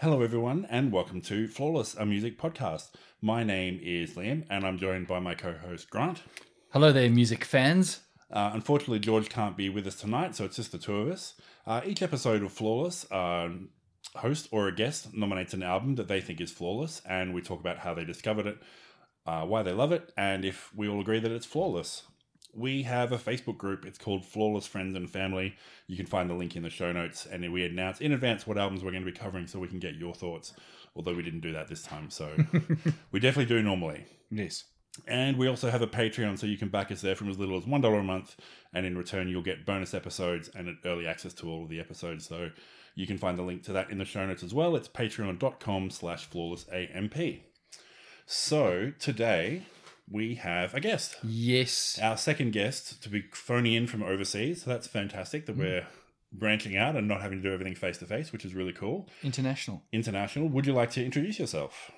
Hello, everyone, and welcome to Flawless, a music podcast. My name is Liam, and I'm joined by my co host, Grant. Hello there, music fans. Uh, unfortunately, George can't be with us tonight, so it's just the two of us. Uh, each episode of Flawless, uh, host or a guest nominates an album that they think is flawless, and we talk about how they discovered it, uh, why they love it, and if we all agree that it's flawless. We have a Facebook group. It's called Flawless Friends and Family. You can find the link in the show notes, and we announce in advance what albums we're going to be covering so we can get your thoughts. Although we didn't do that this time, so we definitely do normally. Yes. And we also have a Patreon, so you can back us there from as little as $1 a month. And in return, you'll get bonus episodes and early access to all of the episodes. So you can find the link to that in the show notes as well. It's patreon.com slash flawlessamp. So today we have a guest. Yes. Our second guest to be phoning in from overseas. So that's fantastic that we're branching out and not having to do everything face to face, which is really cool. International. International. Would you like to introduce yourself?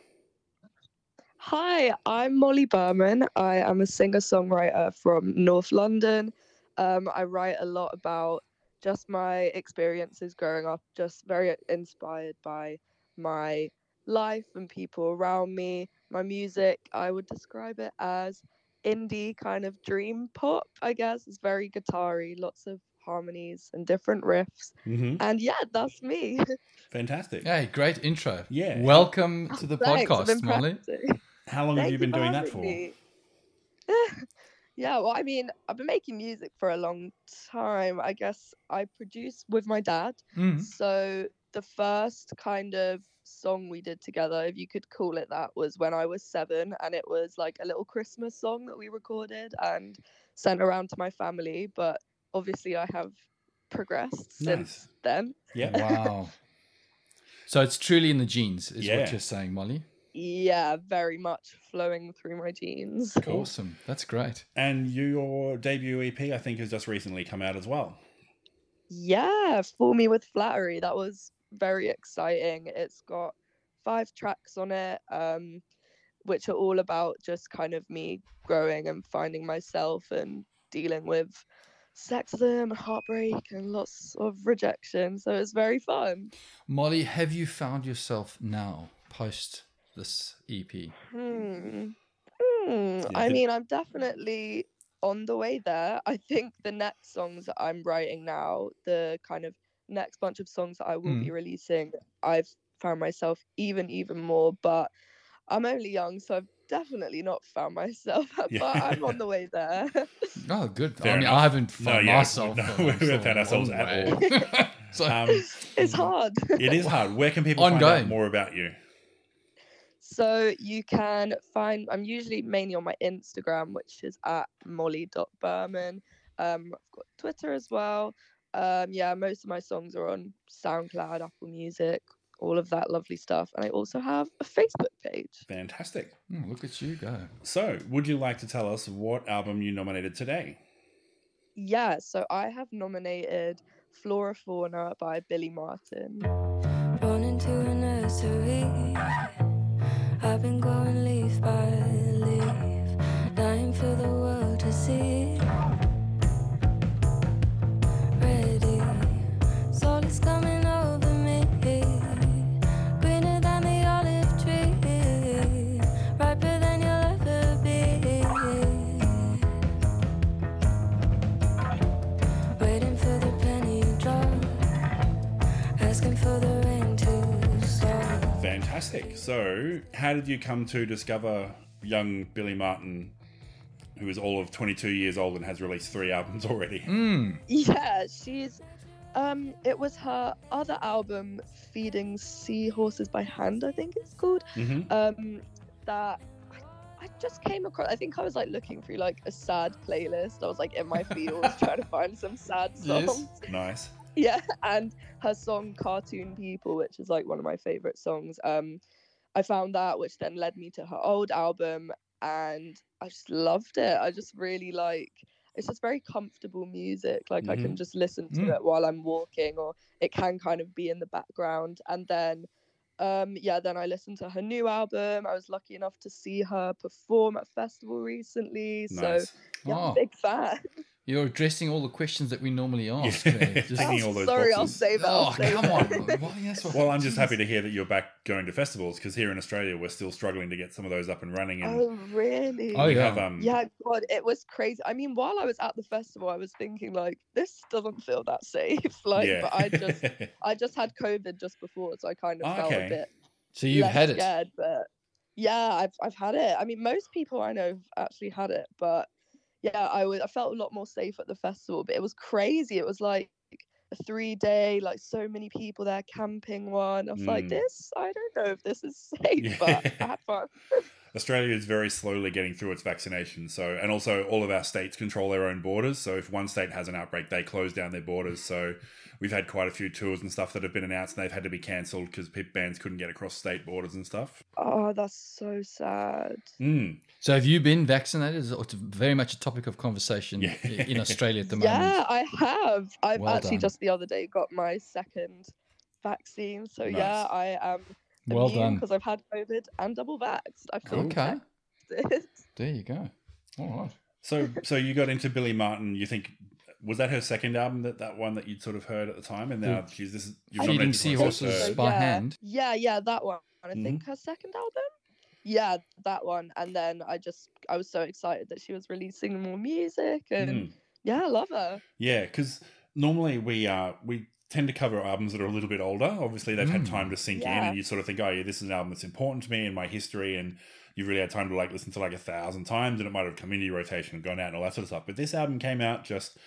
Hi, I'm Molly Berman. I am a singer songwriter from North London. Um, I write a lot about just my experiences growing up, just very inspired by my life and people around me. My music, I would describe it as indie kind of dream pop, I guess. It's very guitar lots of harmonies and different riffs. Mm-hmm. And yeah, that's me. Fantastic. Hey, great intro. Yeah. Welcome to the Thanks, podcast, Molly. How long have you been for doing that for? me. yeah, well, I mean, I've been making music for a long time. I guess I produce with my dad. Mm. So the first kind of song we did together, if you could call it that, was when I was seven, and it was like a little Christmas song that we recorded and sent around to my family. But obviously, I have progressed since then. Yeah. Wow. so it's truly in the genes, is Yeah. what you're saying, Molly. Yeah, very much flowing through my genes. Cool. Awesome. That's great. And your debut EP, I think, has just recently come out as well. Yeah, Fool Me with Flattery. That was very exciting. It's got five tracks on it, um, which are all about just kind of me growing and finding myself and dealing with sexism and heartbreak and lots of rejection. So it's very fun. Molly, have you found yourself now post this EP? Hmm. Hmm. I mean, I'm definitely on the way there. I think the next songs that I'm writing now, the kind of next bunch of songs that I will be releasing, I've found myself even, even more. But I'm only young, so I've definitely not found myself. Yeah. but I'm on the way there. Oh, good. Fair I mean, enough. I haven't No, found yeah, myself. no, we haven't found ourselves at all. so, Um, it's hard. it is hard. Where can people find out more about you? So you can find I'm usually mainly on my Instagram, which is at molly.berman. Um, I've got Twitter as well. Um, yeah, most of my songs are on SoundCloud, Apple Music, all of that lovely stuff. And I also have a Facebook page. Fantastic. Mm, look at you go. So, would you like to tell us what album you nominated today? Yeah, so I have nominated Flora Fauna by Billie Marten. Born into a nursery. So, how did you come to discover young Billie Marten, who is all of 22 years old and has released three albums already? Mm. Yeah, she's um it was her other album Feeding Seahorses by Hand, I think it's called. hmm Um that I, I just came across I think I was like looking through like a sad playlist. I was like in my fields trying to find some sad Yes. songs. Nice. Yeah, and her song Cartoon People, which is like one of my favorite songs. Um I found that which then led me to her old album and I just loved it. I just really like it's just very comfortable music. Like I can just listen to Mm. it while I'm walking or it can kind of be in the background. And then um yeah, then I listened to her new album. I was lucky enough to see her perform at a festival recently. So Nice. yeah, Oh. big fan. You're addressing all the questions that we normally ask. Yeah. Craig. Just- Taking Oh, all those sorry, I'll save it. oh, I'll save come it. on. Why, that's what- Well, I'm just happy to hear that you're back going to festivals because here in Australia we're still struggling to get some of those up and running. And Oh, really? Oh, yeah. have um, Yeah, God, it was crazy. I mean, while I was at the festival, I was thinking like, this doesn't feel that safe. Like, yeah. but I just, I just had COVID just before, so I kind of Oh, felt okay. a bit So you've less had it. scared. But yeah, I've I've had it. I mean, most people I know have actually had it, but yeah, I was I felt a lot more safe at the festival. But it was crazy. It was like a three day, like so many people there camping one. I was like, Mm. this, I don't know if this is safe, but I had fun. Australia is very slowly getting through its vaccination. So, and also all of our states control their own borders. So, if one state has an outbreak, they close down their borders. So, we've had quite a few tours and stuff that have been announced, and they've had to be cancelled because pit bands couldn't get across state borders and stuff. Oh, that's so sad. Mm. So have you been vaccinated? It's very much a topic of conversation Yeah. in Australia at the moment. Yeah, I have. I've Well actually done. just the other day got my second vaccine. So yeah, I am Well immune done. because I've had COVID and double vaxxed. I feel Okay. tested. There you go. All right. So, so you got into Billie Marten. You think was that her second album? That that one that you'd sort of heard at the time, and now she's this. You've Feeding nominated Seahorses by yeah. hand. Yeah, yeah, that one. I think mm-hmm. her second album. Yeah, that one. And then I just I was so excited that she was releasing more music and Mm. yeah, I love her. Yeah, because normally we uh we tend to cover albums that are a little bit older. Obviously, they've had Mm. time to sink in, and you sort of think, oh yeah, this is an album that's important to me and my history, and you've really had time to like listen to like a thousand times, and it might have come into your rotation and gone out and all that sort of stuff. But this album came out just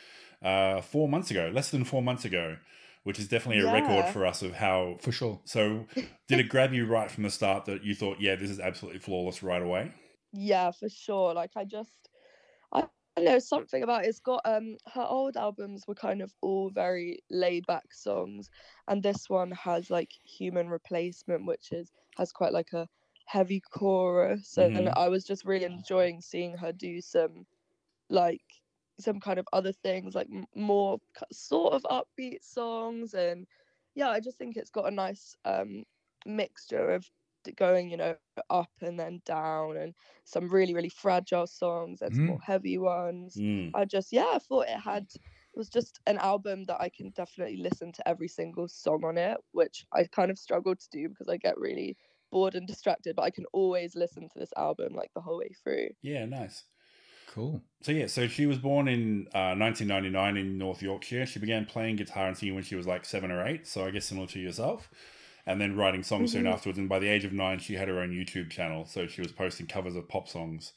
uh four months ago, less than four months ago, which is definitely a record for us of how. For sure. So, did it grab you right from the start that you thought, yeah, this is absolutely flawless right away? Yeah, for sure. Like I just I don't know something about it. it's got um her old albums were kind of all very laid back songs and this one has like human replacement which is has quite like a heavy chorus and Mhm. I was just really enjoying seeing her do some like some kind of other things like more sort of upbeat songs and yeah I just think it's got a nice um mixture of going you know up and then down and some really really fragile songs and some more heavy ones Mm. i just yeah i thought it had it was just an album that i can definitely listen to every single song on it which i kind of struggle to do because i get really bored and distracted but i can always listen to this album like the whole way through Yeah, nice. Cool. So yeah, so she was born in uh, 1999 in North Yorkshire. She began playing guitar and singing when she was like seven or eight, so I guess similar to yourself. And then writing songs soon Mhm. afterwards. And by the age of nine, she had her own YouTube channel, so she was posting covers of pop songs.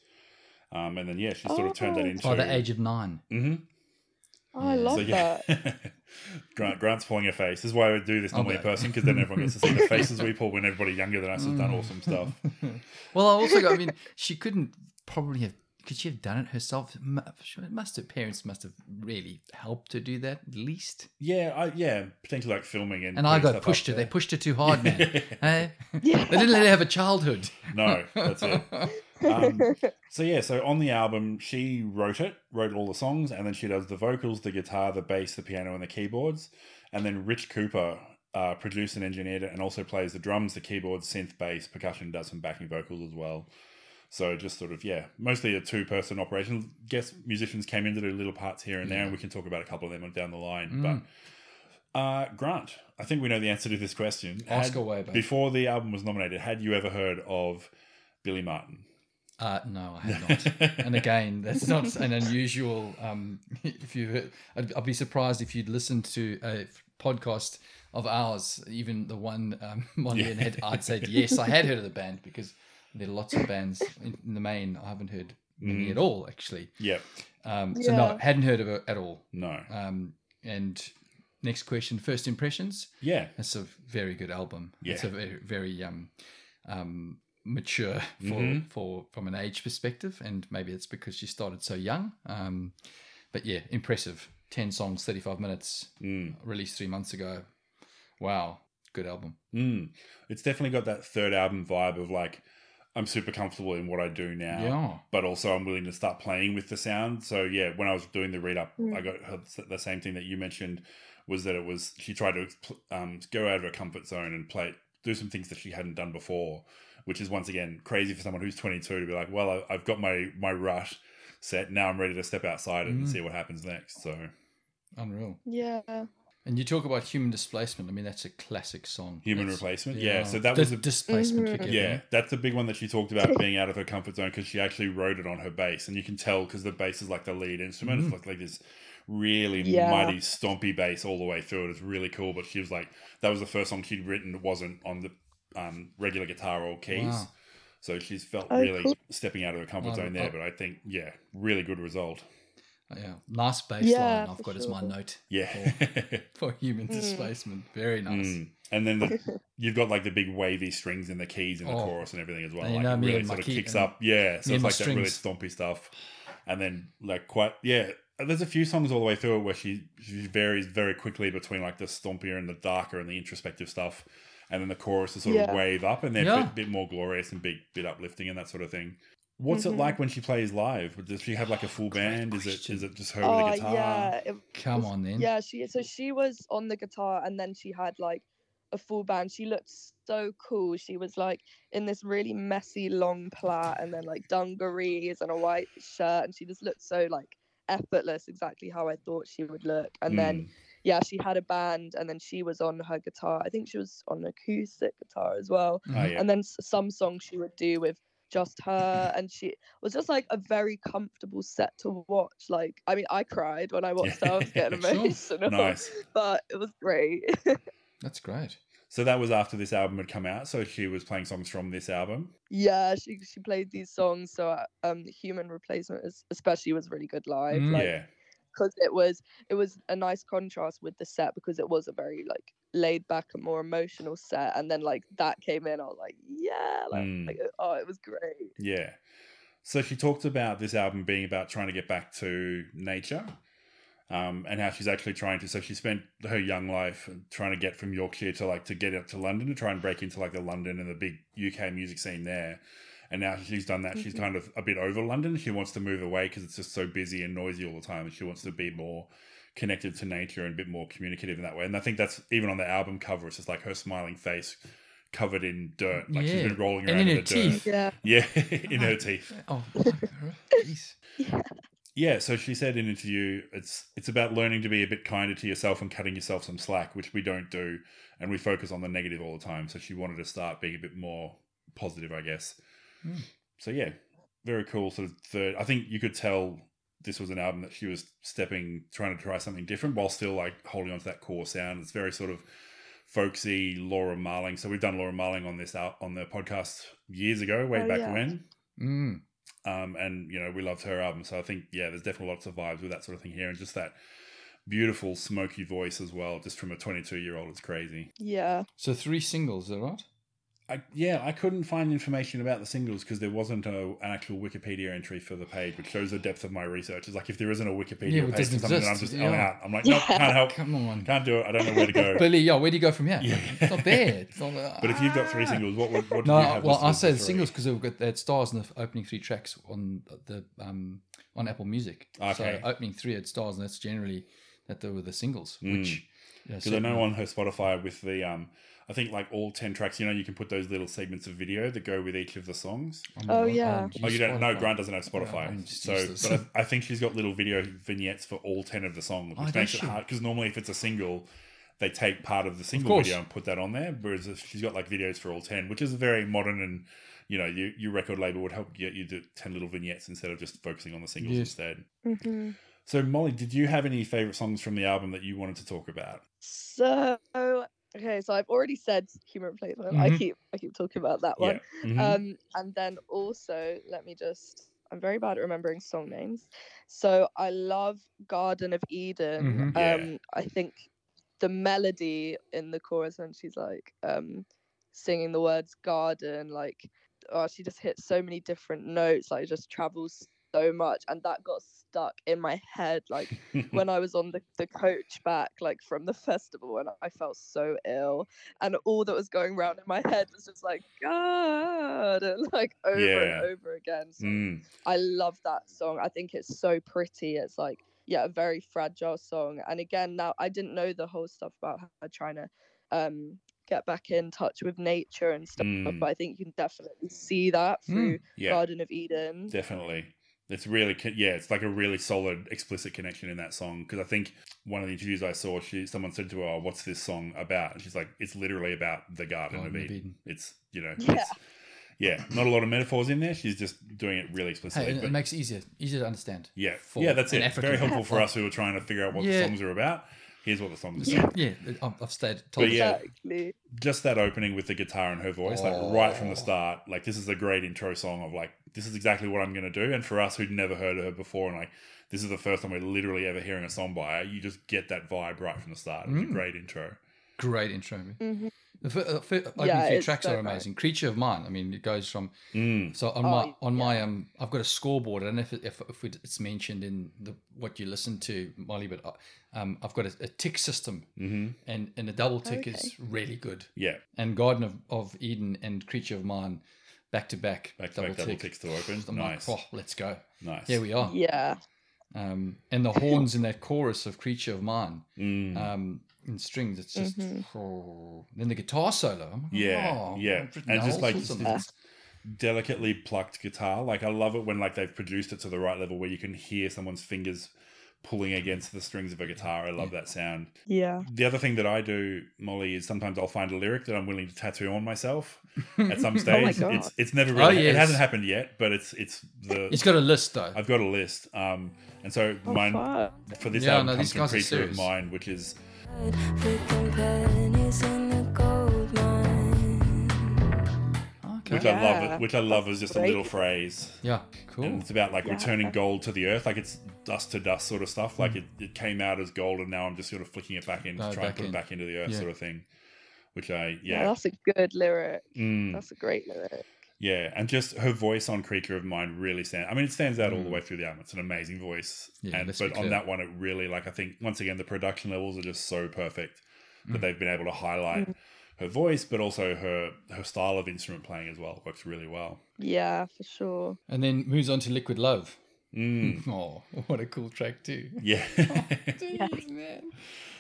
Um, and then yeah, she sort of turned that Oh. into. By the age of nine. hmm oh, i love So yeah, that Grant Grant's pulling a face. This is why I would do this normally in Okay. person because then everyone gets to see the faces we pull when everybody younger than us has done awesome stuff. well, I also got, I mean, she couldn't probably have, could she have done it herself? It must have, parents must have really helped her do that at least. Yeah, I, yeah, potentially like filming and. And I got pushed her. up They pushed her too hard, man. Eh? yeah They didn't let her have a childhood. no, that's it. Um, So yeah, so on the album, she wrote it, wrote all the songs, and then she does the vocals, the guitar, the bass, the piano, and the keyboards. And then Rich Cooper uh, produced and engineered it, and also plays the drums, the keyboards, synth, bass, percussion, does some backing vocals as well. So just sort of yeah, mostly a two-person operation. Guest musicians came in to do little parts here and there, and we can talk about a couple of them down the line. Mm. But uh, Grant, I think we know the answer to this question. Ask Had- away, babe. Before the album was nominated, had you ever heard of Billie Marten? Uh, no, I have not. and again, that's not an unusual. Um, if you, I'd, I'd be surprised if you'd listened to a podcast of ours, even the one um, Molly and had. I'd said yes, I had heard of the band because there are lots of bands in, in the main. I haven't heard many Mm. at all, actually. Yep. Um, So no, Yeah. hadn't heard of it at all. No. Um, and next question: first impressions. Yeah. It's a very good album. Yeah, It's a very, very um, um, mature for, Mhm. for from an age perspective, and maybe it's because she started so young. Um, but yeah, impressive. Ten songs, thirty-five minutes, Mm. released three months ago. Wow, good album. Mm. It's definitely got that third album vibe of like, I'm super comfortable in what I do now, Yeah, but also I'm willing to start playing with the sound. So yeah, when I was doing the read up, Mm. I got her, the same thing that you mentioned was that it was she tried to um, go out of her comfort zone and play, do some things that she hadn't done before, which is once again crazy for someone who's 22 to be like, well, I, I've got my my rut. set. Now I'm ready to step outside and Mm. see what happens next. So Unreal. Yeah. And you talk about human displacement. I mean, that's a classic song. human That's- replacement, yeah. So that Dis- was a displacement. Mhm. forgive Yeah, that's a big one that she talked about being out of her comfort zone because she actually wrote it on her bass, and you can tell because the bass is like the lead instrument. Mhm. It's like, like this really Yeah. mighty stompy bass all the way through it. It's really cool. But she was like, that was the first song she'd written that wasn't on the um, regular guitar or keys. Wow. So she's felt Oh, really cool. stepping out of her comfort Wow. zone there. Oh. But I think, yeah, really good result. Yeah, nice bass Yeah, line. I've for got as my note Yeah. for human Mm. displacement. Very nice. Mm. And then the, you've got like the big wavy strings and the keys in the Oh. chorus and everything as well. And you like know it me really sort of kicks up. Yeah. So it's and my like that really strings. stompy stuff. And then like quite yeah. There's a few songs all the way through it where she, she varies very quickly between like the stompier and the darker and the introspective stuff. And then the chorus is sort of wave up and then a Yeah. bit, bit more glorious and big bit uplifting and that sort of thing. What's it Mhm. like when she plays live? Does she have like a full Great band? Is it question. is it just her Oh with a guitar? yeah. It Come was- on then. Yeah, she so she was on the guitar and then she had like a full band. She looked so cool. She was like in this really messy long plait and then like dungarees and a white shirt and she just looked so like effortless, exactly how I thought she would look. And then Mm. yeah, she had a band and then she was on her guitar. I think she was on acoustic guitar as well. Oh, yeah. And then some songs she would do with just her and she was just like a very comfortable set to watch like i mean i cried when i watched her i was getting emotional nice. but it was great That's great. So that was after this album had come out. So she was playing songs from this album. yeah she she played these songs so uh, um human replacement is, especially was really good live Mm. like yeah. because it was it was a nice contrast with the set because it was a very like laid back and more emotional set and then like that came in i was like yeah like, Mm. like oh it was great Yeah. So she talked about this album being about trying to get back to nature. Um, and how she's actually trying to so she spent her young life trying to get from Yorkshire to like to get up to London to try and break into like the London and the big UK music scene there. And now she's done that, she's Mhm. kind of a bit over London. She wants to move away because it's just so busy and noisy all the time. And she wants to be more connected to nature and a bit more communicative in that way. And I think that's even on the album cover, it's just like her smiling face covered in dirt. Like she's been rolling And around in in, her the dirt. yeah Yeah, in her teeth. Oh, jeez. yeah Yeah, so she said in an interview, it's it's about learning to be a bit kinder to yourself and cutting yourself some slack, which we don't do, and we focus on the negative all the time. So she wanted to start being a bit more positive, I guess. Hmm. So yeah, very cool. Sort of third. I think you could tell this was an album that she was stepping, trying to try something different while still like holding on to that core sound. It's very sort of folksy Laura Marling. So we've done Laura Marling on this out on the podcast years ago, way Oh, back yeah. when. Mm. Um, and you know we loved her album, so I think yeah, there's definitely lots of vibes with that sort of thing here, and just that beautiful smoky voice as well, just from a 22 year old. It's crazy. yeah So three singles, is that right? I, yeah, I couldn't find information about the singles because there wasn't a, an actual Wikipedia entry for the page, which shows the depth of my research. It's like if there isn't a Wikipedia Yeah, page for something, I'm just I'm yeah. out. I'm like, nope, Yeah. can't help, Come on. can't do it. I don't know where to go. Billie, yeah, where do you go from here? Yeah. It's not there. It's not, But if you've got three Ah. singles, what would what do No, you have? well, I say the singles because they've got that stars in the opening three tracks on the um on Apple Music. Okay. So opening three had stars, and that's generally that they were the singles. Mm. Which Because I know on her Spotify with the um, I think like all ten tracks, you know, you can put those little segments of video that go with each of the songs. I'm Oh, not- yeah. don't Oh, you don't? No, Spotify. Grant doesn't have Spotify. I'm so, but I, I think she's got little video vignettes for all ten of the songs, Oh, which does makes it she? hard. Because normally, if it's a single, they take part of the single course. video and put that on there. Whereas if she's got like videos for all ten, which is very modern and you know, you, your record label would help get you to ten little vignettes instead of just focusing on the singles Yes. instead. hmm So, Molly, did you have any favorite songs from the album that you wanted to talk about? So okay, so I've already said human replacement. I Mhm. keep I keep talking about that one. Yeah. Mhm. Um, and then also let me just I'm very bad at remembering song names. So I love Garden of Eden. Mhm. Yeah. Um, I think the melody in the chorus when she's like um singing the words garden, like oh she just hits so many different notes, like it just travels so much and that got stuck in my head like when I was on the, the coach back, like from the festival, and I felt so ill, and all that was going around in my head was just like God, and like over Yeah. and over again. So Mm. I love that song. I think it's so pretty. It's like yeah, a very fragile song. And again, now I didn't know the whole stuff about her trying to um get back in touch with nature and stuff, Mm. but I think you can definitely see that Mm. through Yeah, Garden of Eden. definitely. It's really, yeah, it's like a really solid, explicit connection in that song. Because I think one of the interviews I saw, she someone said to her, "Oh, what's this song about?" And she's like, "It's literally about the Garden, Garden of of Eden. Eden. It's you know, Yeah. it's, yeah, not a lot of metaphors in there. She's just doing it really explicitly. Hey, it, but it makes it easier easier to understand. yeah, for yeah, that's it. African. Very helpful for us who are trying to figure out what Yeah. the songs are about. Here's what the songs are Yeah. Yeah, I've, I've stayed. Told But yeah. Exactly. just that opening with the guitar and her voice, like right from the Oh. start, like this is a great intro song of like this is exactly what I'm going to do. And for us who'd never heard of her before, and like this is the first time we're literally ever hearing a song by her, you just get that vibe right from the start. It's was a Mm. great intro. Great intro. man. Mhm. The fir- uh, opening Yeah, few tracks so are great. amazing. Creature of Mind. I mean, it goes from Mm. so on Oh, my on my um. I've got a scoreboard. I don't know if it, if, if it's mentioned in the what you listen to, Molly, but uh, um, I've got a, a tick system, hmm and and the double tick is really good. Yeah, And Garden of, of Eden and Creature of Mind, back to back, back to back double ticks to open. I'm Nice, like, oh, let's go. nice. Here we are. Yeah. Um, and the horns in that chorus of Creature of Mind, Mm. um, in strings, it's just. Mhm. Oh. Then the guitar solo. Like, Yeah, oh, yeah. And just like sorts of this- delicately plucked guitar. Like I love it when like they've produced it to the right level where you can hear someone's fingers pulling against the strings of a guitar. I love that sound. Yeah. The other thing that I do, Molly, is sometimes I'll find a lyric that I'm willing to tattoo on myself at some stage. Oh my God. It's it's never Oh, really it hasn't happened yet, but it's it's the It's got a list though. I've got a list. Um and so Oh, mine fun. for this Yeah, album no, comes these from guys are Creature of Mind, which is Picking pennies in the gold mine. Okay. which I love which I love is just a little phrase. yeah, cool. And it's about like Yeah. returning gold to the earth, like it's dust to dust sort of stuff. Like it, it came out as gold, and now I'm just sort of flicking it back in No, to try and back put in. it back into the earth, Yeah. sort of thing. Which I Yeah. yeah that's a good lyric. Mm, That's a great lyric. Yeah, and just her voice on Creature of Mind really stands. I mean, it stands out all the Mm. way through the album. It's an amazing voice, Yeah, and but on that one, it really like I think once again the production levels are just so perfect that Mm. they've been able to highlight her voice, but also her her style of instrument playing as well works really well. Yeah, for sure. and then moves on to Liquid Love. Mm, Oh, what a cool track too. yeah. Jeez, man.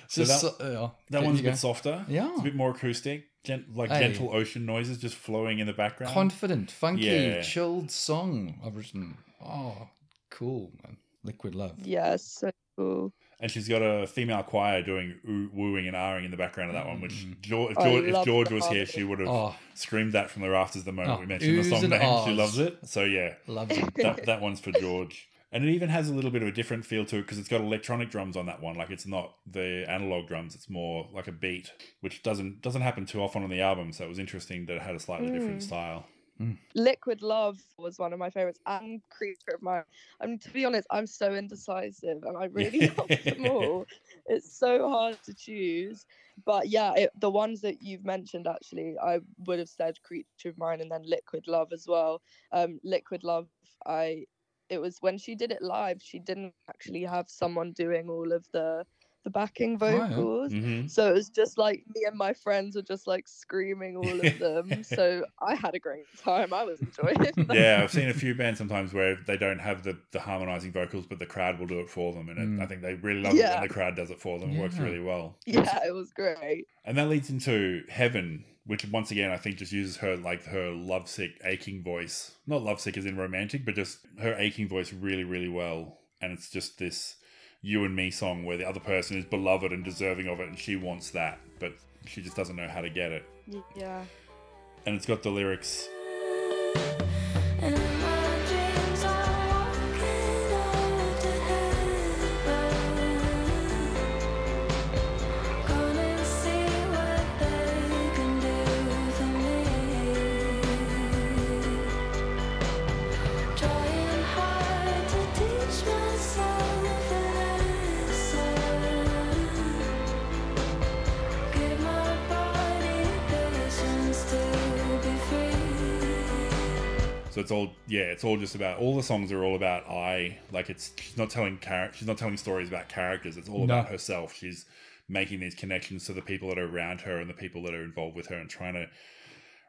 So Just that- so- uh, That one's a you go. bit softer. Yeah. It's a bit more acoustic. Gent- like Hey. gentle ocean noises just flowing in the background. confident, funky, Yeah. chilled song I've written. Oh, cool, man. Liquid Love. Yeah, it's so cool. and she's got a female choir doing ooh, wooing and ahhing in the background of that one, which Mm. George, if George, if George was here, she would have Oh, screamed that from the rafters the moment Oh, we mentioned the song and name. She loves it. So yeah, loves it. that, that one's for George. And it even has a little bit of a different feel to it because it's got electronic drums on that one. Like it's not the analog drums; it's more like a beat, which doesn't doesn't happen too often on the album. So it was interesting that it had a slightly different Mm. style. Liquid Love was one of my favorites, and Creature of Mind. I mean, to be honest, I'm so indecisive, and I really love them all. It's so hard to choose. But yeah, it, the ones that you've mentioned, actually, I would have said Creature of Mind and then Liquid Love as well. Um, Liquid Love, I it was when she did it live, she didn't actually have someone doing all of the the backing Oh, yeah. vocals. hmm So it was just like me and my friends were just like screaming all of them. so I had a great time. I was enjoying it. yeah, I've seen a few bands sometimes where they don't have the, the harmonizing vocals, but the crowd will do it for them, and it, Mm. I think they really love it Yeah. when the crowd does it for them. It works really well, yeah, it was great. and that leads into Heaven, which once again I think just uses her like her lovesick, aching voice. Not lovesick as in romantic, but just her aching voice really, really well. And it's just this you and me song where the other person is beloved and deserving of it, and she wants that, but she just doesn't know how to get it. Yeah. And it's got the lyrics. It's all yeah, it's all just about all the songs are all about I. Like it's she's not telling char- she's not telling stories about characters. It's all No. about herself. She's making these connections to the people that are around her and the people that are involved with her and trying to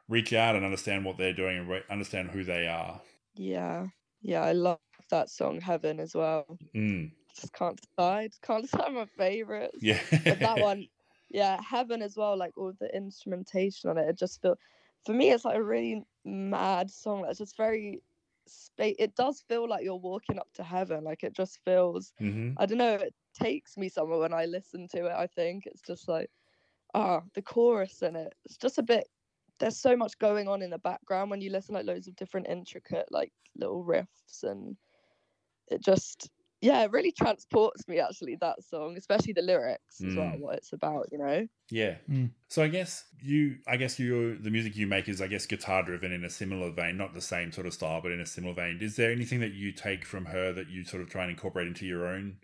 reach out and understand what they're doing and re- understand who they are. Yeah. Yeah, I love that song Heaven as well. Mm. Just can't decide. Can't decide my favorites. Yeah. But that one, yeah, Heaven as well, like all the instrumentation on it, it just feel for me it's like a really mad song It's just very space. It does feel like you're walking up to heaven. Like it just feels. hmm I don't know. It takes me somewhere when I listen to it. I think it's just like, ah, the chorus in it. It's just a bit. There's so much going on in the background when you listen, like loads of different intricate, like little riffs, and it just, yeah, it really transports me. Actually, that song, especially the lyrics as well, Mm. what it's about. You know. Yeah. Mm. So I guess you, I guess you, the music you make is, I guess, guitar driven in a similar vein, not the same sort of style, but in a similar vein. Is there anything that you take from her that you sort of try and incorporate into your own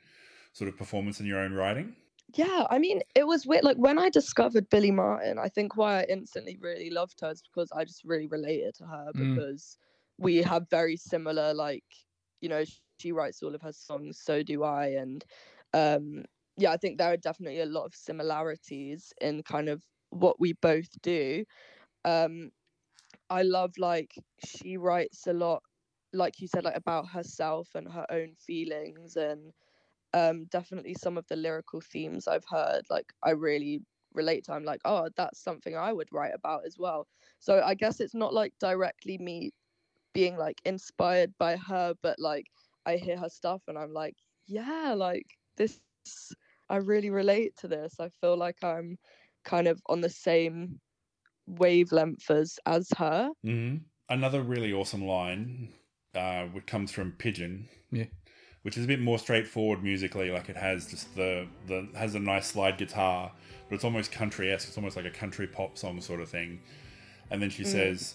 sort of performance and your own writing? Yeah, I mean, it was weird. Like when I discovered Billie Marten, I think why I instantly really loved her is because I just really related to her Mm. because we have very similar, like, you know, sh- she writes all of her songs, so do I. And um, yeah, I think there are definitely a lot of similarities in kind of what we both do. Um, I love like she writes a lot, like you said, like about herself and her own feelings and um definitely some of the lyrical themes I've heard, like I really relate to. I'm like, oh, that's something I would write about as well. So I guess it's not like directly me being like inspired by her, but like I hear her stuff and I'm like, yeah, like this I really relate to this. I feel like I'm kind of on the same wavelength as as her. hmm Another really awesome line, uh, which comes from Pigeon. Yeah. Which is a bit more straightforward musically, like it has just the the has a nice slide guitar, but it's almost country esque. It's almost like a country pop song sort of thing. And then she says,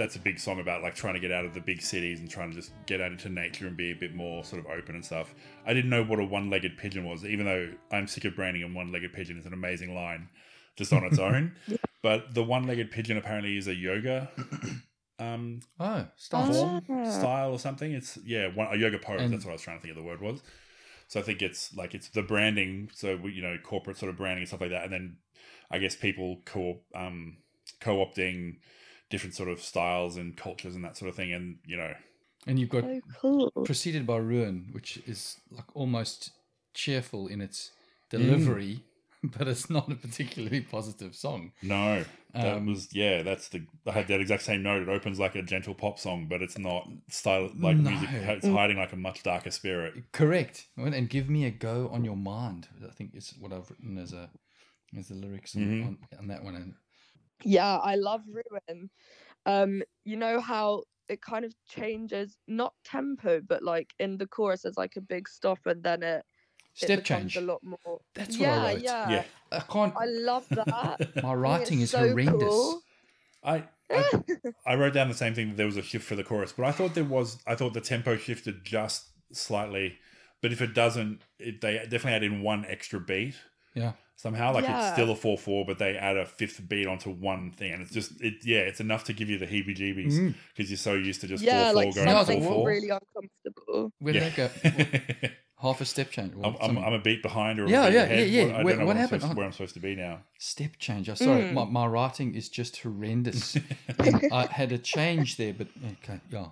that's a big song about like trying to get out of the big cities and trying to just get out into nature and be a bit more sort of open and stuff. I didn't know what a one-legged pigeon was, even though I'm sick of branding and one-legged pigeon is an amazing line just on its own. But the one-legged pigeon apparently is a yoga um, Oh, stance. Oh. form style or something. It's yeah, one, a yoga pose. And- that's what I was trying to think of the word was. So I think it's like it's the branding. So we- you know, corporate sort of branding and stuff like that, and then I guess people co um, co-opting different sort of styles and cultures and that sort of thing, and you know, And you've got So cool. preceded by Ruin, which is like almost cheerful in its delivery, but it's not a particularly positive song. no, that Um, was yeah. That's the I had that exact same note. It opens like a gentle pop song, but it's not style like No. music. It's hiding like a much darker spirit. Correct. And and give me a go on your mind. I think is what I've written as a as the lyrics on, Mhm. on, on that one. And Yeah, I love Ruin. Um, you know how it kind of changes not tempo, but like in the chorus there's like a big stop and then it, it step becomes change. a lot more. That's what yeah, I wrote. yeah, Yeah, I can't. I love that. my writing is so horrendous. cool. I, I I wrote down the same thing that there was a shift for the chorus, but I thought there was I thought the tempo shifted just slightly, but if it doesn't, it, they definitely add in one extra beat Yeah. Somehow. Like it's still a four four, but they add a fifth beat onto one thing, and it's just it yeah, it's enough to give you the heebie-jeebies Mm. because you're so used to just yeah, four like four going No, to something four four. really uncomfortable. Where yeah. did that go? Half a step change. or I'm, I'm. I'm a beat behind or a Yeah, beat yeah, ahead. yeah, yeah. What, I Where- don't know what I'm happened? supposed- Oh. where I'm supposed to be now. Step change. I'm sorry, Mm. my, my writing is just horrendous. I had a change there, but okay, yeah.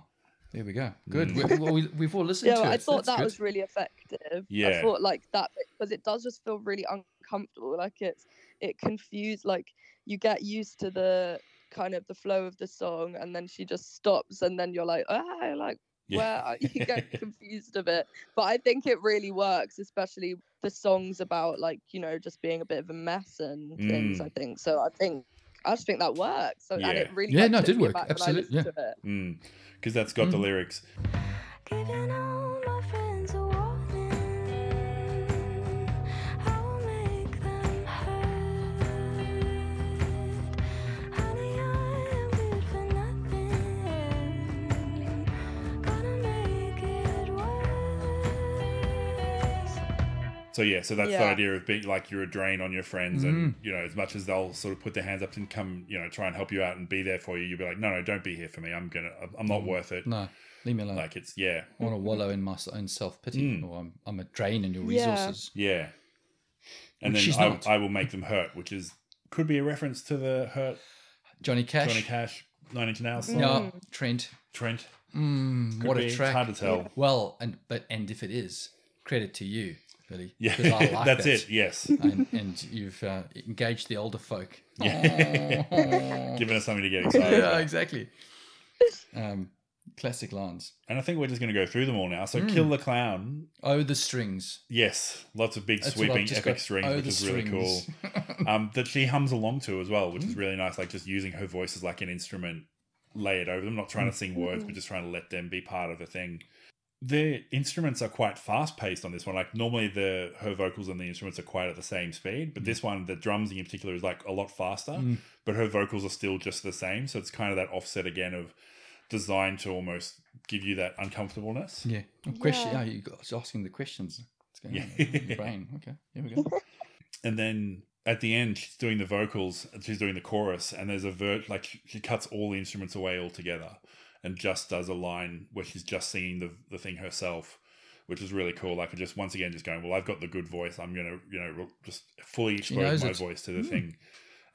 There we go. Good. Mm. We, well, we, we've all listened Yeah, to well, it. I thought That's that good. was really effective. Yeah. I thought like that because it does just feel really uncomfortable. Comfortable like it's it confused. Like you get used to the kind of the flow of the song, and then she just stops, and then you're like, ah, like Yeah. where you get confused a bit. But I think it really works, especially the songs about like you know just being a bit of a mess and things. Mm. I think so. I think. I just think that works, so, and Yeah. it really Yeah, no, it did work, Absolutely. when I absolute- listened to it. Because that's got the Mm. lyrics. So yeah, so that's the idea of being like you're a drain on your friends, and you know, as much as they'll sort of put their hands up and come, you know, try and help you out and be there for you, you'll be like, no, no, don't be here for me. I'm gonna, I'm not Mm. worth it. No. Leave me alone. Like it's yeah, I want to wallow in my own self pity, Mm. or I'm, I'm a drain in your resources. yeah. And Which then she's I, not. I will make them hurt, which is could be a reference to the hurt Johnny Cash. Johnny Cash Nine Inch Nails song. No, Trent. Trent. Mm, what be. a It's hard to tell. Well, and but and if it is, credit to you, Billie. Yeah, like that's that. it. Yes, And, and you've uh, engaged the older folk. Yeah. giving us something to get excited. yeah, about. exactly. Um, classic lines. And I think we're just going to go through them all now. So, Mm. Kill the Clown. Oh, the strings. Yes, lots of big That's sweeping epic got. strings, Oh, which is really cool. um, that she hums along to as well, which Mm. is really nice. Like just using her voice as like an instrument, lay it over them, not trying to sing words, but just trying to let them be part of the thing. The instruments are quite fast paced on this one. Like normally, the her vocals and the instruments are quite at the same speed, but this one, the drums in particular, is like a lot faster. Mm. But her vocals are still just the same, so it's kind of that offset again of designed to almost give you that uncomfortableness. yeah. Question. Yeah. Oh, you got asking the questions. What's going on Yeah. in your brain? Okay, here we go. and then at the end she's doing the vocals she's doing the chorus and there's a vert like she- she cuts all the instruments away altogether and just does a line where she's just singing the, the thing herself which is really cool like just once again just going well i've got the good voice i'm gonna you know just fully expose my it. voice to the Mm. thing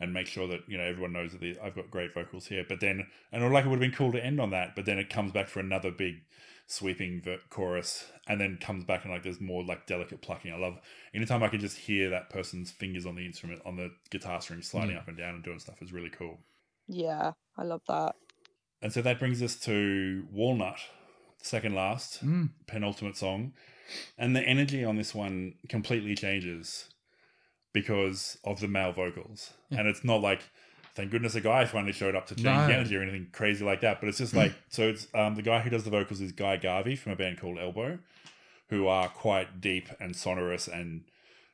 and make sure that you know everyone knows that the, i've got great vocals here but then and like it would have been cool to end on that but then it comes back for another big sweeping ver- chorus and then comes back and like there's more like delicate plucking i love anytime i can just hear that person's fingers on the instrument on the guitar string sliding Mm. up and down and doing stuff is really cool Yeah, I love that. And so that brings us to walnut second last Mm. penultimate song and the energy on this one completely changes because of the male vocals Yeah. and it's not like thank goodness a guy finally showed up to change No. the energy or anything crazy like that but it's just like so it's um, the guy who does the vocals is guy garvey from a band called elbow who are quite deep and sonorous and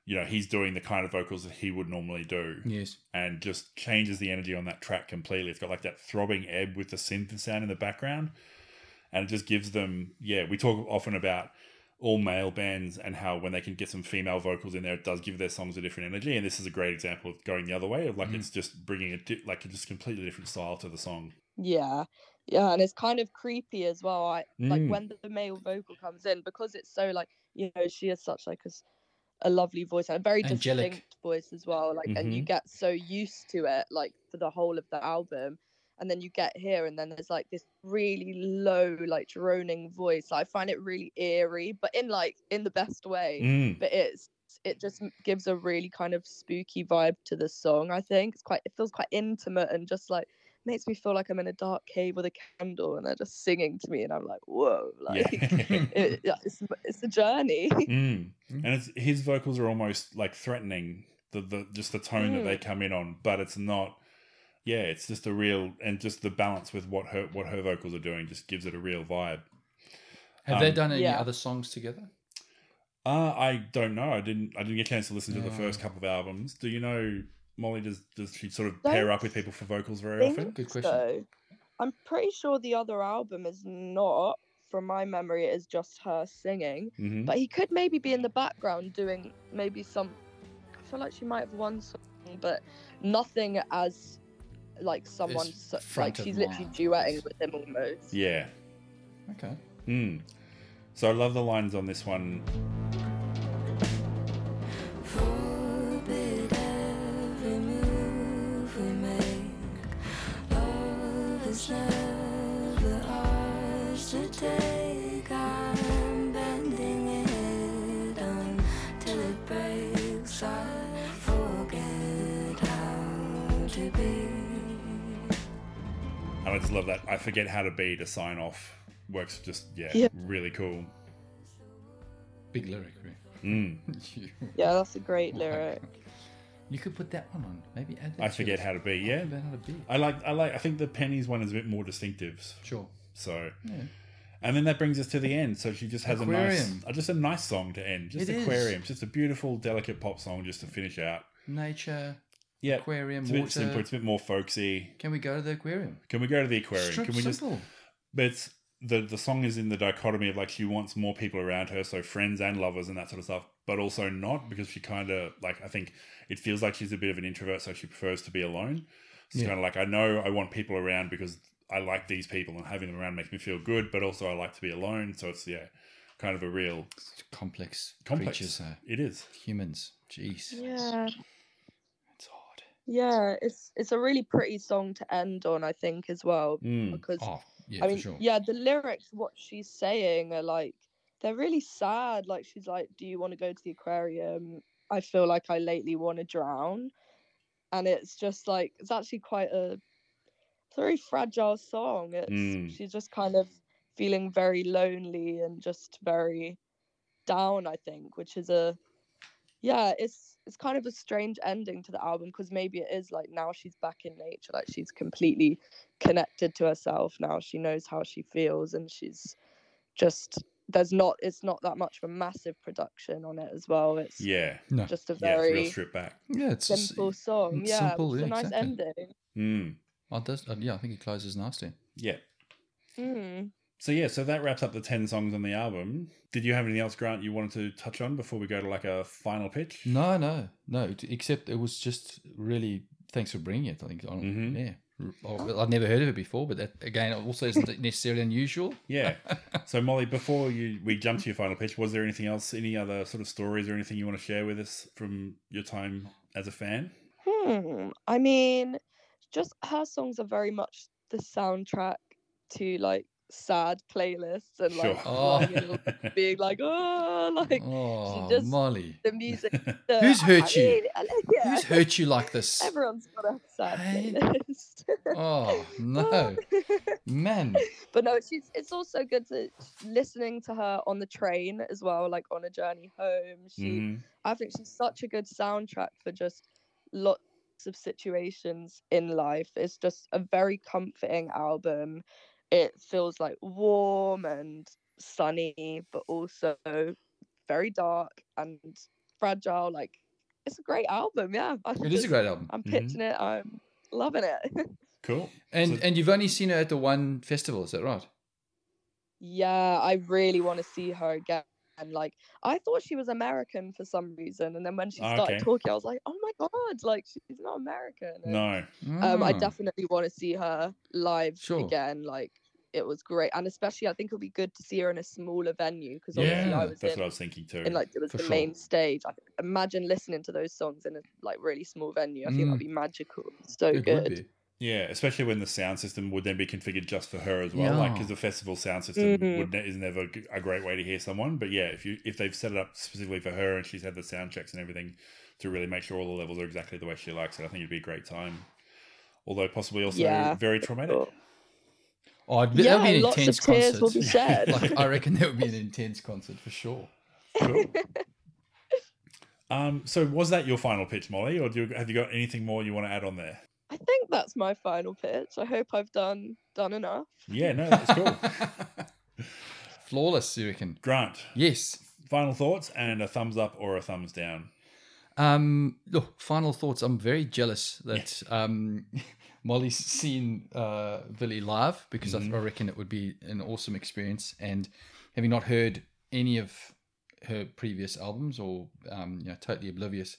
you know he's doing the kind of vocals that he would normally do Yes. and just changes the energy on that track completely. It's got like that throbbing ebb with the synth sound in the background, and it just gives them. Yeah, we talk often about all male bands and how when they can get some female vocals in there, it does give their songs a different energy. And this is a great example of going the other way. Of like Mm. it's just bringing a di- like a just completely different style to the song. Yeah. Yeah, and it's kind of creepy as well. I like Mm. when the male vocal comes in because it's so like you know she is such like a, s- a lovely voice and a very Angelic. distinct voice as well. Like and you Mhm. get so used to it like for the whole of the album, and then you get here and then there's like this really low like droning voice. I find it really eerie, but in like in the best way. Mm. But it's it just gives a really kind of spooky vibe to the song. I think it's quite it feels quite intimate and just like makes me feel like I'm in a dark cave with a candle and they're just singing to me and I'm like whoa like Yeah. it, yeah, it's it's a journey. Mm. Mm. And it's his vocals are almost like threatening the, the just the tone that they come in on, but it's not. Yeah, it's just a real and just the balance with what her what her vocals are doing just gives it a real vibe. Have they Um, done any Yeah. other songs together? Uh, I don't know. I didn't. I didn't get a chance to listen to the Oh. first couple of albums. Do you know Molly? Does does she sort of Don't pair up with people for vocals very often? Good question. So I'm pretty sure the other album is not. From my memory, it is just her singing. hmm But he could maybe be in the background doing maybe some. I feel like she might have one song, but nothing as like someone Is so, like of she's literally mind. duetting with him almost. Yeah. Okay. Mm. So I love the lines on this one. And I just love that. I forget how to be to sign off. Works just yeah, Yeah. really cool. Big lyric, really. Mm. Yeah, that's a great lyric. You could put that one on. Maybe add that. I forget it. how to be. Yeah, About how to be. I like. I like. I think the pennies one is a bit more distinctive. Sure. So, Yeah. and then that brings us to the end. So she just has a nice, uh, just a nice song to end. Just It is. aquarium. Just a beautiful, delicate pop song just to finish out. Nature, Yeah, aquarium, it's a bit water. simpler. It's a bit more folksy. Can we go to the aquarium? Can we go to the aquarium? Strip Can we just? simple. But it's, the the song is in the dichotomy of like she wants more people around her, so friends and lovers and that sort of stuff, but also not because she kind of like I think it feels like she's a bit of an introvert, so she prefers to be alone. It's Yeah. kind of like I know I want people around because I like these people and having them around makes me feel good, but also I like to be alone. So it's yeah, kind of a real Complex, complex. creatures, uh, It is. humans. Jeez. Yeah. Yeah, it's it's a really pretty song to end on, I think, as well. Mm. Because Oh, yeah, I mean, sure. yeah, the lyrics, what she's saying are like they're really sad. Like she's like, "Do you want to go to the aquarium? I feel like I lately want to drown," and it's just like it's actually quite a it's a very fragile song. It's Mm. she's just kind of feeling very lonely and just very down. I think, which is a yeah, it's it's kind of a strange ending to the album because maybe it is like now she's back in nature, like she's completely connected to herself now. She knows how she feels, and she's just there's not it's not that much of a massive production on it as well. It's Yeah. No. just a Yeah. It's real very stripped back. Yeah, it's just- simple song. it's Yeah, simple, yeah, a nice exactly. ending. Mm. Oh, does, uh, yeah, I think it closes nicely. Yeah. Mm. So yeah, so that wraps up the ten songs on the album. Did you have anything else, Grant, you wanted to touch on before we go to like a final pitch? No, no, no. Except it was just really thanks for bringing it. I think. On, Mhm. Yeah, Oh, I'd never heard of it before, but that again also isn't necessarily unusual. Yeah. so Molly, before you we jump to your final pitch, was there anything else, any other sort of stories or anything you want to share with us from your time as a fan? Hmm. I mean, just her songs are very much the soundtrack to like sad playlists and like Sure. Oh. lying in being like, oh, like Oh, just- Molly, the music. The, Who's hurt I you? mean, like- yeah, who's hurt you like this? Everyone's got a sad Hey. playlist. Oh no, man. but no, she's. It's also good to listening to her on the train as well, like on a journey home. She, Mhm. I think she's such a good soundtrack for just lots of situations in life. It's just a very comforting album. It feels like warm and sunny, but also very dark and fragile. Like it's a great album. Yeah, I It is a great album. I'm Mhm. pitching it. I'm loving it. Cool. And So- and you've only seen her at the one festival, is that right? yeah, I really want to see her again. And like, I thought she was American for some reason, and then when she Ah, started okay. talking, I was like, "Oh my god, like she's not American." And, No. um, I Ah. definitely want to see her live Sure. again. Like, it was great, and especially I think it'll be good to see her in a smaller venue because obviously Yeah, I was That's in, what I was thinking too. in like it was For the sure. main stage. I imagine listening to those songs in a like really small venue. I think Mm. that'd be magical. So It would good. be. yeah, especially when the sound system would then be configured just for her as well. Like, because the festival sound system Mhm. would ne- is never g- a great way to hear someone. But yeah, if you if they've set it up specifically for her and she's had the sound checks and everything to really make sure all the levels are exactly the way she likes it, I think it'd be a great time. Although possibly also Yeah, very traumatic. sure. Oh, Yeah, that'd be an lots of intense tears concert. will be shed. like, I reckon that would be an intense concert for sure. Cool. um, so was that your final pitch, Molly, or do you, have you got anything more you want to add on there? I think that's my final pitch. I hope I've done done enough. Yeah, no, that's cool. Flawless, you reckon? Grant, Yes. final thoughts and a thumbs up or a thumbs down. Um, look, final thoughts. I'm very jealous that um, Molly's seen uh, Billie live because I, I reckon it would be an awesome experience. And having not heard any of her previous albums or um, you know totally oblivious,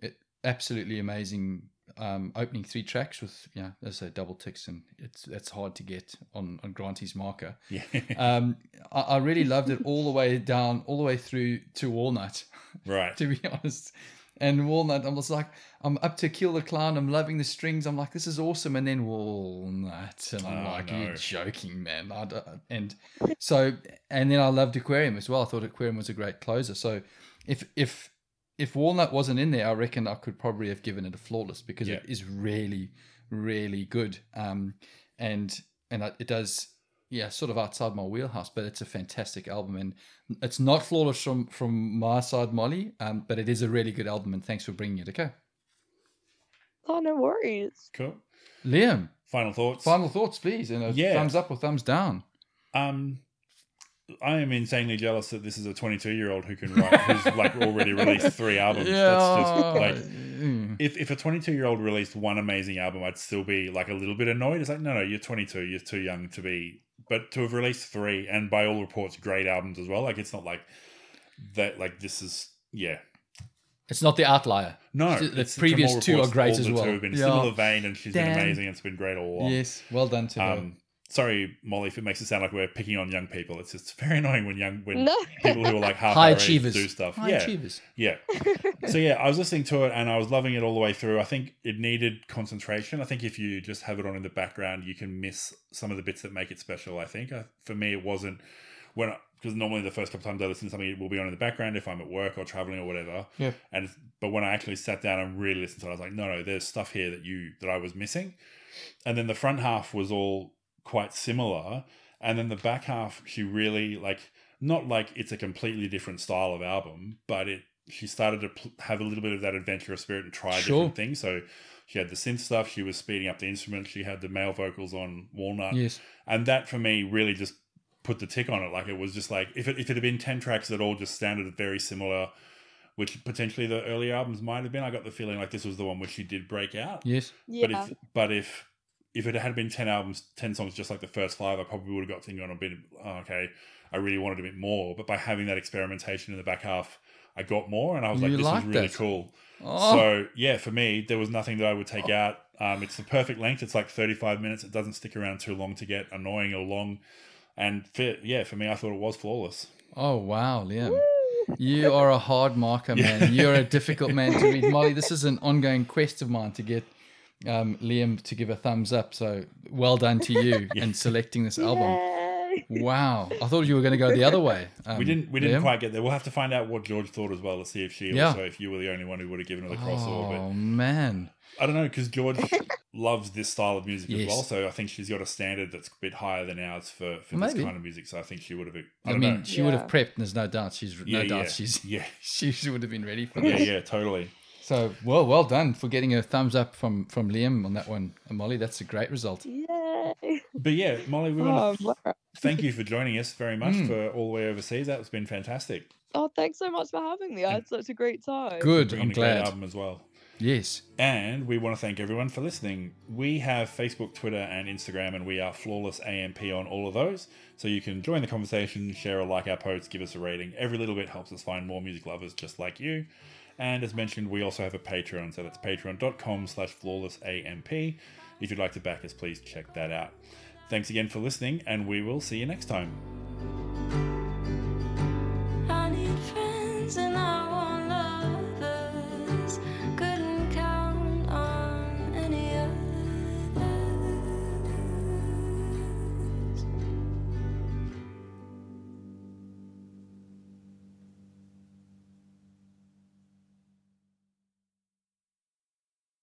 it absolutely amazing. Um, opening three tracks with you know as I say double ticks and it's that's hard to get on on Granty's marker. Yeah. Um, I, I really loved it all the way down, all the way through to Walnut right. to be honest. And Walnut, I was like, I'm up to Kill the Clown. I'm loving the strings. I'm like, this is awesome. And then Walnut, and I'm Oh, like, no. you're joking, man. I and so, and then I loved Aquarium as well. I thought Aquarium was a great closer. So, if if if Walnut wasn't in there, I reckon I could probably have given it a flawless because it Yeah. is really, really good. Um, and and it does yeah, sort of outside my wheelhouse, but it's a fantastic album, and it's not flawless from from my side, Molly. Um, but it is a really good album, and thanks for bringing it. Okay, Oh no worries. Cool. Liam, Final thoughts. final thoughts, please, and a Yeah. thumbs up or thumbs down. Um, I am insanely jealous that this is a 22 year old who can write, who's like already released three albums. That's just like, mm. if, if a 22 year old released one amazing album, I'd still be like a little bit annoyed. It's like, no, no, you're 22, you're too young to be. But to have released three, and by all reports, great albums as well. Like, it's not like that, like, this is, yeah. it's not the outlier. No, The it's- from previous two are great as the well. Two have been Yeah. similar vein, and she's been amazing. It's been great all along. Yes, well done to her. Um, sorry, Molly, if it makes it sound like we're picking on young people. It's just very annoying when young when No. people who are like half High age achievers. do stuff. High yeah, achievers. yeah. So yeah, I was listening to it and I was loving it all the way through. I think it needed concentration. I think if you just have it on in the background, you can miss some of the bits that make it special. I think for me, it wasn't when because normally the first couple of times I listen to something, it will be on in the background if I'm at work or traveling or whatever. Yeah. And but when I actually sat down and really listened to it, I was like, no, no, there's stuff here that you that I was missing. And then the front half was all quite similar, and then the back half, she really like not like it's a completely different style of album, but it she started to pl- have a little bit of that adventurous spirit and try Sure. different things. So she had the synth stuff, she was speeding up the instruments, she had the male vocals on Walnut, Yes. and that for me really just put the tick on it. Like it was just like if it if it had been ten tracks that all just sounded very similar, which potentially the early albums might have been, I got the feeling like this was the one where she did break out. Yes. Yeah. But if but if if it had been ten albums, ten songs just like the first five, I probably would have got thinking on a bit. Oh, okay, I really wanted a bit more. But by having that experimentation in the back half, I got more, and I was like, You this is really that. cool. Oh, So yeah, for me, there was nothing that I would take out. Um, it's the perfect length. It's like thirty-five minutes. It doesn't stick around too long to get annoying or long. And for, yeah, for me, I thought it was flawless. oh wow, Liam. You are a hard marker, man. You're a difficult man to read. Molly, this is an ongoing quest of mine to get um, Liam to give a thumbs up. So well done to you in selecting this album. Yay. Wow. I thought you were going to go the other way. Um, We didn't we didn't Liam? quite get there. We'll have to find out what George thought as well to see if she Yeah. also if you were the only one who would have given it the crossover. Oh, man. I don't know because George loves this style of music Yes. as well. So I think she's got a standard that's a bit higher than ours for, for Maybe. this kind of music. So I think she would have. I, I, don't mean, know. she would have prepped. And there's no doubt she's no Yeah, doubt yeah. she's Yeah, she would have been ready for yeah, this. yeah, totally. So well, well done for getting a thumbs up from from Liam on that one, and Molly. That's a great result. Yay. But yeah, Molly, we Oh, want to I'm thank you for joining us very much Mm. for all the way overseas. That's been fantastic. oh, thanks so much for having me. I had such a great time. Good. I'm a great glad. album as well. Yes. And we want to thank everyone for listening. We have Facebook, Twitter, and Instagram, and we are Flawless AMP on all of those. So you can join the conversation, share or like our posts, give us a rating. Every little bit helps us find more music lovers just like you. And as mentioned, we also have a Patreon, so that's patreon.com slash flawlessamp. If you'd like to back us, please check that out. Thanks again for listening, and we will see you next time.